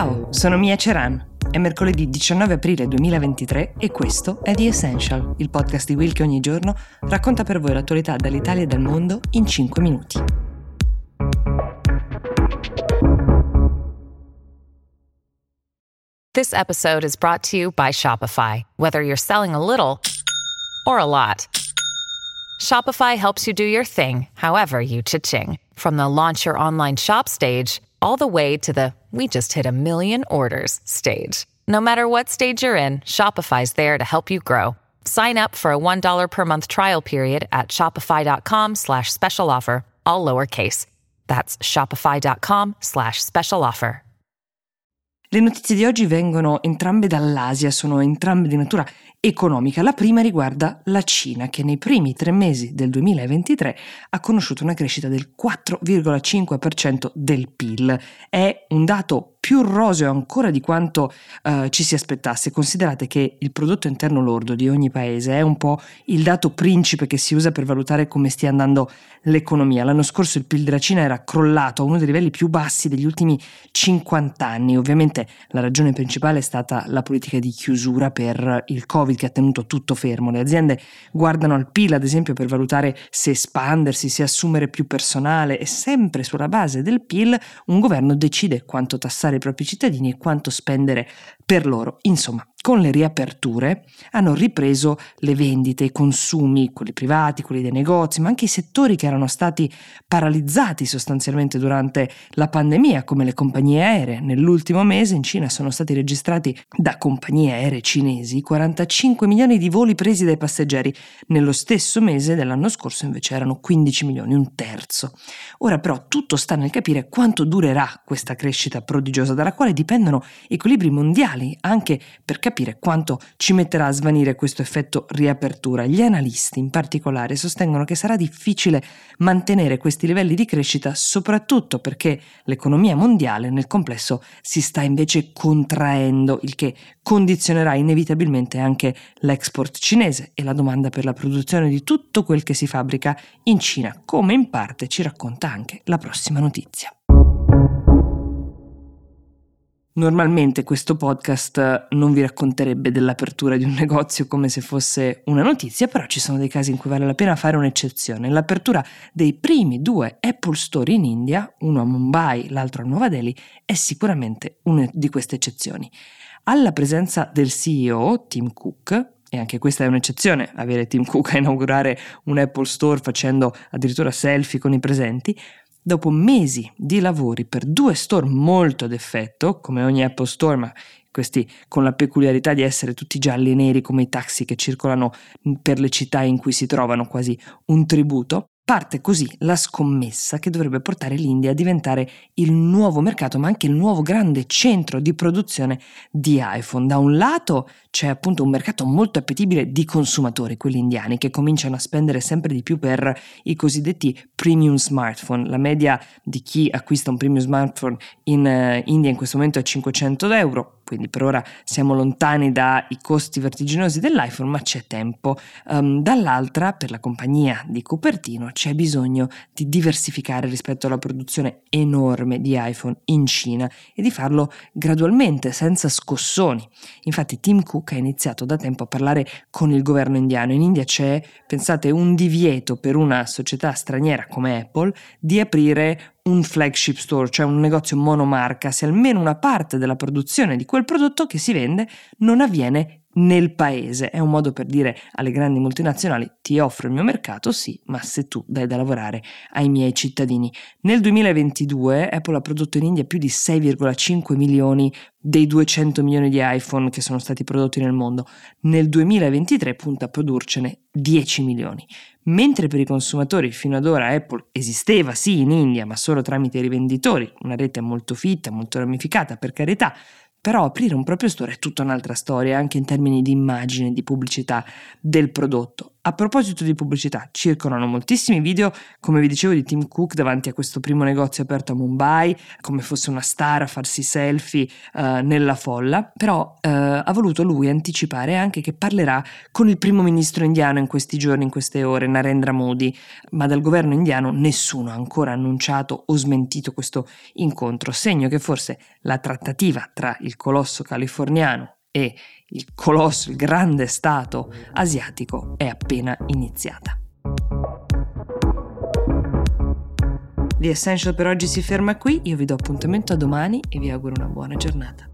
Ciao, sono Mia Ceran. È mercoledì 19 aprile 2023 e questo è The Essential, il podcast di Will che ogni giorno racconta per voi l'attualità dall'Italia e dal mondo in 5 minuti. This episode is brought to you by Shopify. Whether you're selling a little or a lot, Shopify helps you do your thing, however you cha-ching. From the launch your online shop stage all the way to the we just hit a million orders stage. No matter what stage you're in, Shopify's there to help you grow. Sign up for a $1 per month trial period at shopify.com slash special offer, all lowercase. That's shopify.com slash special offer. Le notizie di oggi vengono entrambe dall'Asia, sono entrambe di natura economica. La prima riguarda la Cina, che nei primi tre mesi del 2023 ha conosciuto una crescita del 4,5% del PIL. È un dato più roseo ancora di quanto uh, ci si aspettasse. Considerate che il prodotto interno lordo di ogni paese è un po' il dato principe che si usa per valutare come stia andando l'economia. L'anno scorso il PIL della Cina era crollato a uno dei livelli più bassi degli ultimi 50 anni. Ovviamente la ragione principale è stata la politica di chiusura per il Covid che ha tenuto tutto fermo. Le aziende guardano al PIL, ad esempio, per valutare se espandersi, se assumere più personale e sempre sulla base del PIL un governo decide quanto tassare i propri cittadini e quanto spendere per loro. Insomma, con le riaperture hanno ripreso le vendite, i consumi, quelli privati, quelli dei negozi, ma anche i settori che erano stati paralizzati sostanzialmente durante la pandemia, come le compagnie aeree. Nell'ultimo mese in Cina sono stati registrati da compagnie aeree cinesi 45 milioni di voli presi dai passeggeri. Nello stesso mese dell'anno scorso invece erano 15 milioni, un terzo. Ora però tutto sta nel capire quanto durerà questa crescita prodigiosa, dalla quale dipendono equilibri mondiali, anche per capire quanto ci metterà a svanire questo effetto riapertura. Gli analisti in particolare sostengono che sarà difficile mantenere questi livelli di crescita soprattutto perché l'economia mondiale nel complesso si sta invece contraendo, il che condizionerà inevitabilmente anche l'export cinese e la domanda per la produzione di tutto quel che si fabbrica in Cina, come in parte ci racconta anche la prossima notizia. Normalmente questo podcast non vi racconterebbe dell'apertura di un negozio come se fosse una notizia, però ci sono dei casi in cui vale la pena fare un'eccezione. L'apertura dei primi due Apple Store in India, uno a Mumbai, l'altro a Nuova Delhi, è sicuramente una di queste eccezioni. Alla presenza del CEO, Tim Cook, e anche questa è un'eccezione, avere Tim Cook a inaugurare un Apple Store facendo addirittura selfie con i presenti, Dopo mesi di lavori per due store molto ad effetto, come ogni Apple Store, ma questi con la peculiarità di essere tutti gialli e neri come i taxi che circolano per le città in cui si trovano quasi un tributo, Parte così la scommessa che dovrebbe portare l'India a diventare il nuovo mercato, ma anche il nuovo grande centro di produzione di iPhone. Da un lato c'è appunto un mercato molto appetibile di consumatori, quelli indiani, che cominciano a spendere sempre di più per i cosiddetti premium smartphone. La media di chi acquista un premium smartphone in uh, India in questo momento è 500 euro, quindi per ora siamo lontani dai costi vertiginosi dell'iPhone, ma c'è tempo. Um, dall'altra, per la compagnia di Cupertino, c'è bisogno di diversificare rispetto alla produzione enorme di iPhone in Cina e di farlo gradualmente, senza scossoni. Infatti Tim Cook ha iniziato da tempo a parlare con il governo indiano. In India c'è, pensate, un divieto per una società straniera come Apple di aprire un flagship store, cioè un negozio monomarca, se almeno una parte della produzione di quel prodotto che si vende non avviene nel paese. È un modo per dire alle grandi multinazionali ti offro il mio mercato, sì, ma se tu dai da lavorare ai miei cittadini. Nel 2022 Apple ha prodotto in India più di 6,5 milioni dei 200 milioni di iPhone che sono stati prodotti nel mondo. Nel 2023 punta a produrcene 10 milioni. Mentre per i consumatori fino ad ora Apple esisteva sì in India, ma solo tramite i rivenditori, una rete molto fitta, molto ramificata, per carità, però aprire un proprio store è tutta un'altra storia, anche in termini di immagine, di pubblicità del prodotto. A proposito di pubblicità, circolano moltissimi video, come vi dicevo, di Tim Cook davanti a questo primo negozio aperto a Mumbai, come fosse una star a farsi selfie uh, nella folla, però uh, ha voluto lui anticipare anche che parlerà con il primo ministro indiano in questi giorni, in queste ore, Narendra Modi, ma dal governo indiano nessuno ha ancora annunciato o smentito questo incontro, segno che forse la trattativa tra il colosso californiano e il colosso, il grande Stato asiatico è appena iniziata. The Essential per oggi si ferma qui, io vi do appuntamento a domani e vi auguro una buona giornata.